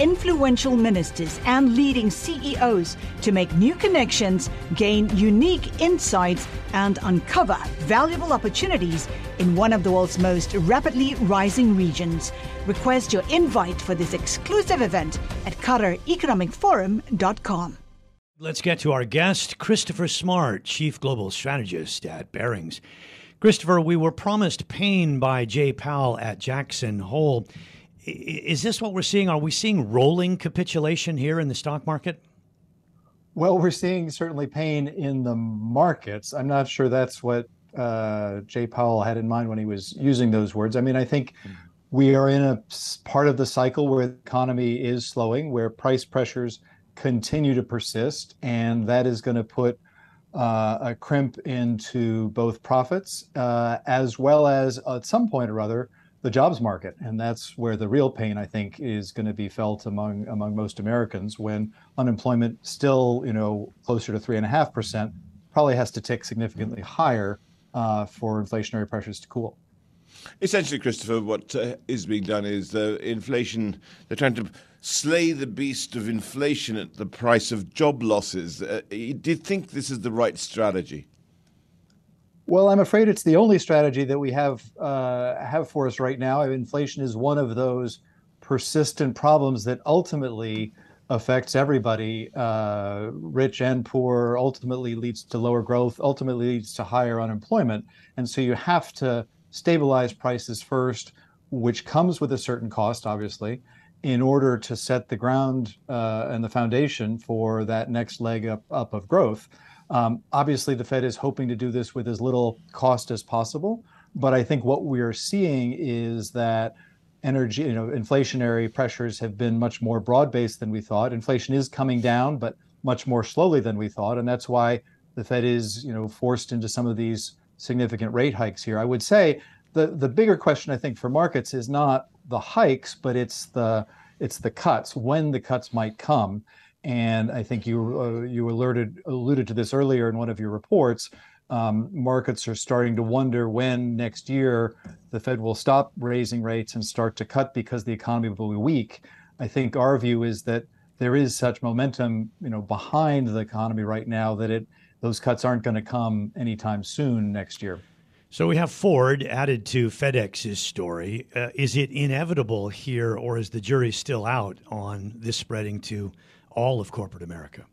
influential ministers, and leading CEOs to make new connections, gain unique insights, and uncover valuable opportunities in one of the world's most rapidly rising regions. Request your invite for this exclusive event at QatarEconomicForum.com. Let's get to our guest, Christopher Smart, Chief Global Strategist at Barings. Christopher, we were promised pain by Jay Powell at Jackson Hole. Is this what we're seeing? Are we seeing rolling capitulation here in the stock market? Well, we're seeing certainly pain in the markets. I'm not sure that's what uh, Jay Powell had in mind when he was using those words. I mean, I think we are in a part of the cycle where the economy is slowing, where price pressures continue to persist, and that is going to put uh, a crimp into both profits uh, as well as at some point or other the jobs market, and that's where the real pain I think is going to be felt among among most Americans when unemployment still you know closer to three and a half percent probably has to tick significantly higher uh, for inflationary pressures to cool. Essentially, Christopher, what uh, is being done is the inflation. They're trying to slay the beast of inflation at the price of job losses. Uh, do you think this is the right strategy? Well, I'm afraid it's the only strategy that we have uh, have for us right now. Inflation is one of those persistent problems that ultimately affects everybody, uh, rich and poor. Ultimately leads to lower growth. Ultimately leads to higher unemployment. And so you have to stabilize prices first, which comes with a certain cost, obviously, in order to set the ground uh, and the foundation for that next leg up, up of growth. Um, obviously, the Fed is hoping to do this with as little cost as possible. But I think what we are seeing is that energy, you know, inflationary pressures have been much more broad based than we thought. Inflation is coming down, but much more slowly than we thought. And that's why the Fed is, you know, forced into some of these significant rate hikes here. I would say the, the bigger question, I think, for markets is not the hikes, but it's the it's the cuts, when the cuts might come. And I think you uh, you alerted alluded to this earlier in one of your reports. Um, markets are starting to wonder when next year the Fed will stop raising rates and start to cut because the economy will be weak. I think our view is that there is such momentum, you know, behind the economy right now that it those cuts aren't going to come anytime soon next year. So we have Ford added to FedEx's story. Uh, is it inevitable here, or is the jury still out on this spreading to all of corporate America?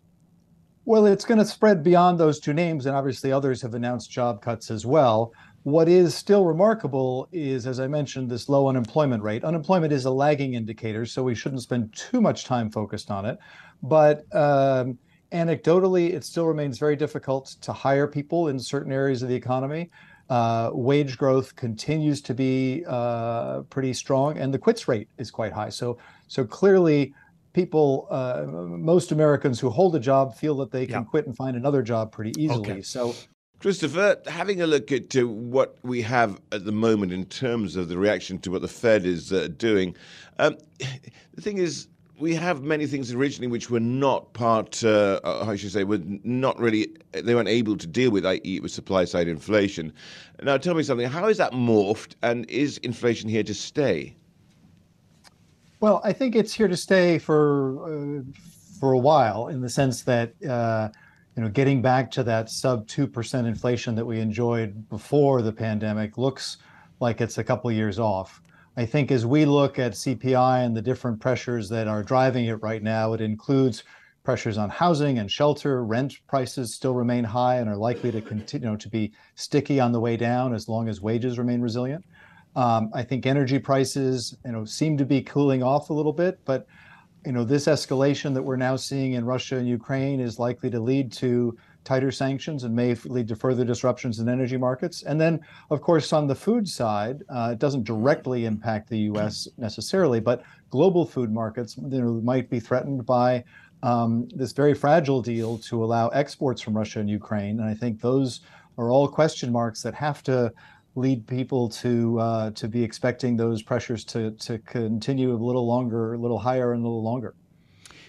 Well, it's going to spread beyond those two names, and obviously others have announced job cuts as well. What is still remarkable is, as I mentioned, this low unemployment rate. Unemployment is a lagging indicator, so we shouldn't spend too much time focused on it. But um, anecdotally, it still remains very difficult to hire people in certain areas of the economy. Uh, wage growth continues to be uh, pretty strong, and the quits rate is quite high. So, so clearly, people, uh, most Americans who hold a job feel that they can yeah. quit and find another job pretty easily. Okay. So, Christopher, having a look at uh, what we have at the moment in terms of the reaction to what the Fed is uh, doing, um, the thing is, we have many things originally which were not part, uh, I should say, were not really, they weren't able to deal with, i.e., with supply side inflation. Now, tell me something, how is that morphed, and is inflation here to stay? Well, I think it's here to stay for uh, for a while, in the sense that uh, you know, getting back to that sub two percent inflation that we enjoyed before the pandemic looks like it's a couple years off. I think as we look at CPI and the different pressures that are driving it right now, it includes pressures on housing and shelter. Rent prices still remain high and are likely to continue you know, to be sticky on the way down as long as wages remain resilient. Um, I think energy prices, you know, seem to be cooling off a little bit, but you know, this escalation that we're now seeing in Russia and Ukraine is likely to lead to tighter sanctions and may lead to further disruptions in energy markets. And then, of course, on the food side, uh, it doesn't directly impact the U.S. necessarily, but global food markets you know, might be threatened by um, this very fragile deal to allow exports from Russia and Ukraine. And I think those are all question marks that have to lead people to uh, to be expecting those pressures to to continue a little longer, a little higher, and a little longer.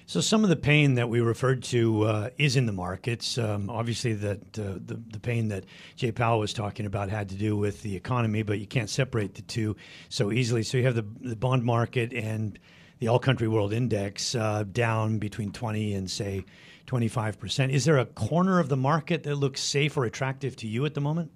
So some of the pain that we referred to uh, is in the markets. Um, obviously, that uh, the the pain that Jay Powell was talking about had to do with the economy, but you can't separate the two so easily. So you have the the bond market and the All Country World Index uh, down between twenty and say twenty five percent. Is there a corner of the market that looks safe or attractive to you at the moment?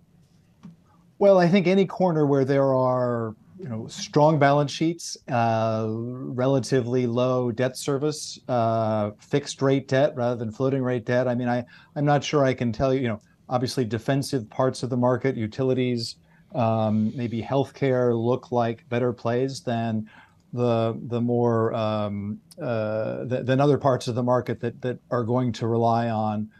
Well, I think any corner where there are you know strong balance sheets, uh, relatively low debt service, uh, fixed rate debt rather than floating rate debt. I mean, I I'm not sure I can tell you. You know, obviously defensive parts of the market, utilities, um, maybe healthcare look like better plays than the the more um, uh, th- than other parts of the market that that are going to rely on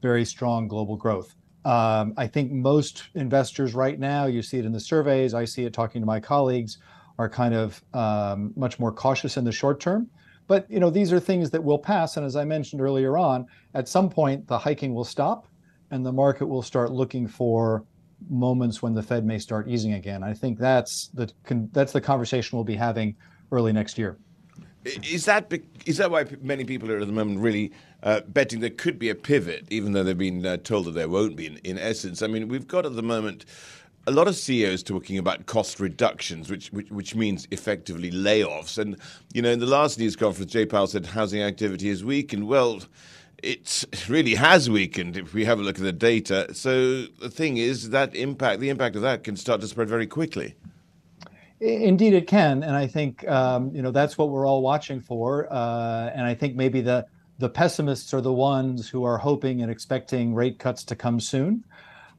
very strong global growth. Um, I think most investors right now, you see it in the surveys, I see it talking to my colleagues, are kind of um, much more cautious in the short term. But you know, these are things that will pass, and as I mentioned earlier on, at some point the hiking will stop, and the market will start looking for moments when the Fed may start easing again. I think that's the that's the conversation we'll be having early next year. Is that is that why many people are at the moment really uh, betting there could be a pivot, even though they've been uh, told that there won't be? In, in, essence, I mean, we've got at the moment a lot of CEOs talking about cost reductions, which, which, which means effectively layoffs. And you know, in the last news conference, Jay Powell said housing activity is weakened. Well. It really has weakened if we have a look at the data. So the thing is that impact, the impact of that can start to spread very quickly. Indeed, it can, and I think um, you know that's what we're all watching for. Uh, and I think maybe the the pessimists are the ones who are hoping and expecting rate cuts to come soon.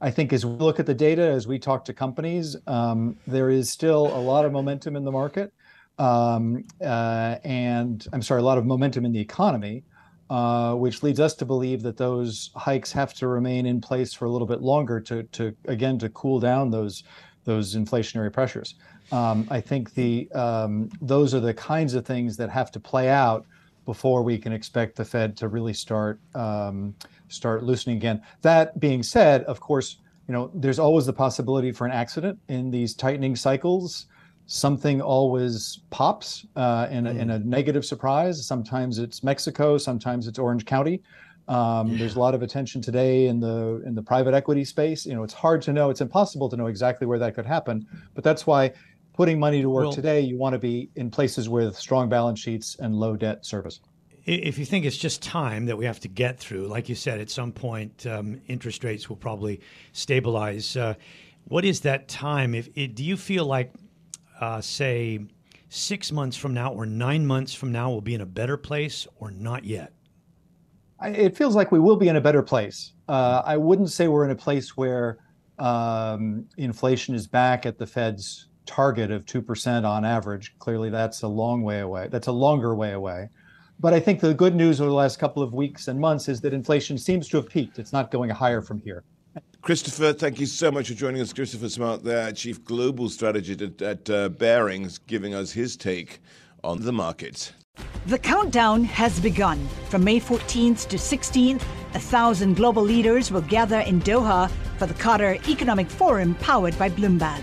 I think as we look at the data, as we talk to companies, um, there is still a lot of momentum in the market, um, uh, and I'm sorry, a lot of momentum in the economy, uh, which leads us to believe that those hikes have to remain in place for a little bit longer to to again to cool down those those inflationary pressures. Um, I think the um, those are the kinds of things that have to play out before we can expect the Fed to really start um, start loosening again. That being said, of course, you know there's always the possibility for an accident in these tightening cycles. Something always pops uh, in, a, in a negative surprise. Sometimes it's Mexico, sometimes it's Orange County. Um. There's a lot of attention today in the in the private equity space. You know, it's hard to know. It's impossible to know exactly where that could happen. But that's why putting money to work well, today, you want to be in places with strong balance sheets and low debt service. If you think it's just time that we have to get through, like you said, at some point um, interest rates will probably stabilize. Uh, what is that time? If it, do you feel like, uh, say, six months from now or nine months from now, we'll be in a better place, or not yet? it feels like we will be in a better place. Uh, I wouldn't say we're in a place where um, inflation is back at the Fed's target of 2% on average. Clearly, that's a long way away. That's a longer way away. But I think the good news over the last couple of weeks and months is that inflation seems to have peaked. It's not going higher from here. Christopher, thank you so much for joining us. Christopher Smart, there, Chief Global Strategist at, at uh, Barings, giving us his take on the markets. The countdown has begun. From May 14th to 16th, a thousand global leaders will gather in Doha for the Qatar Economic Forum powered by Bloomberg.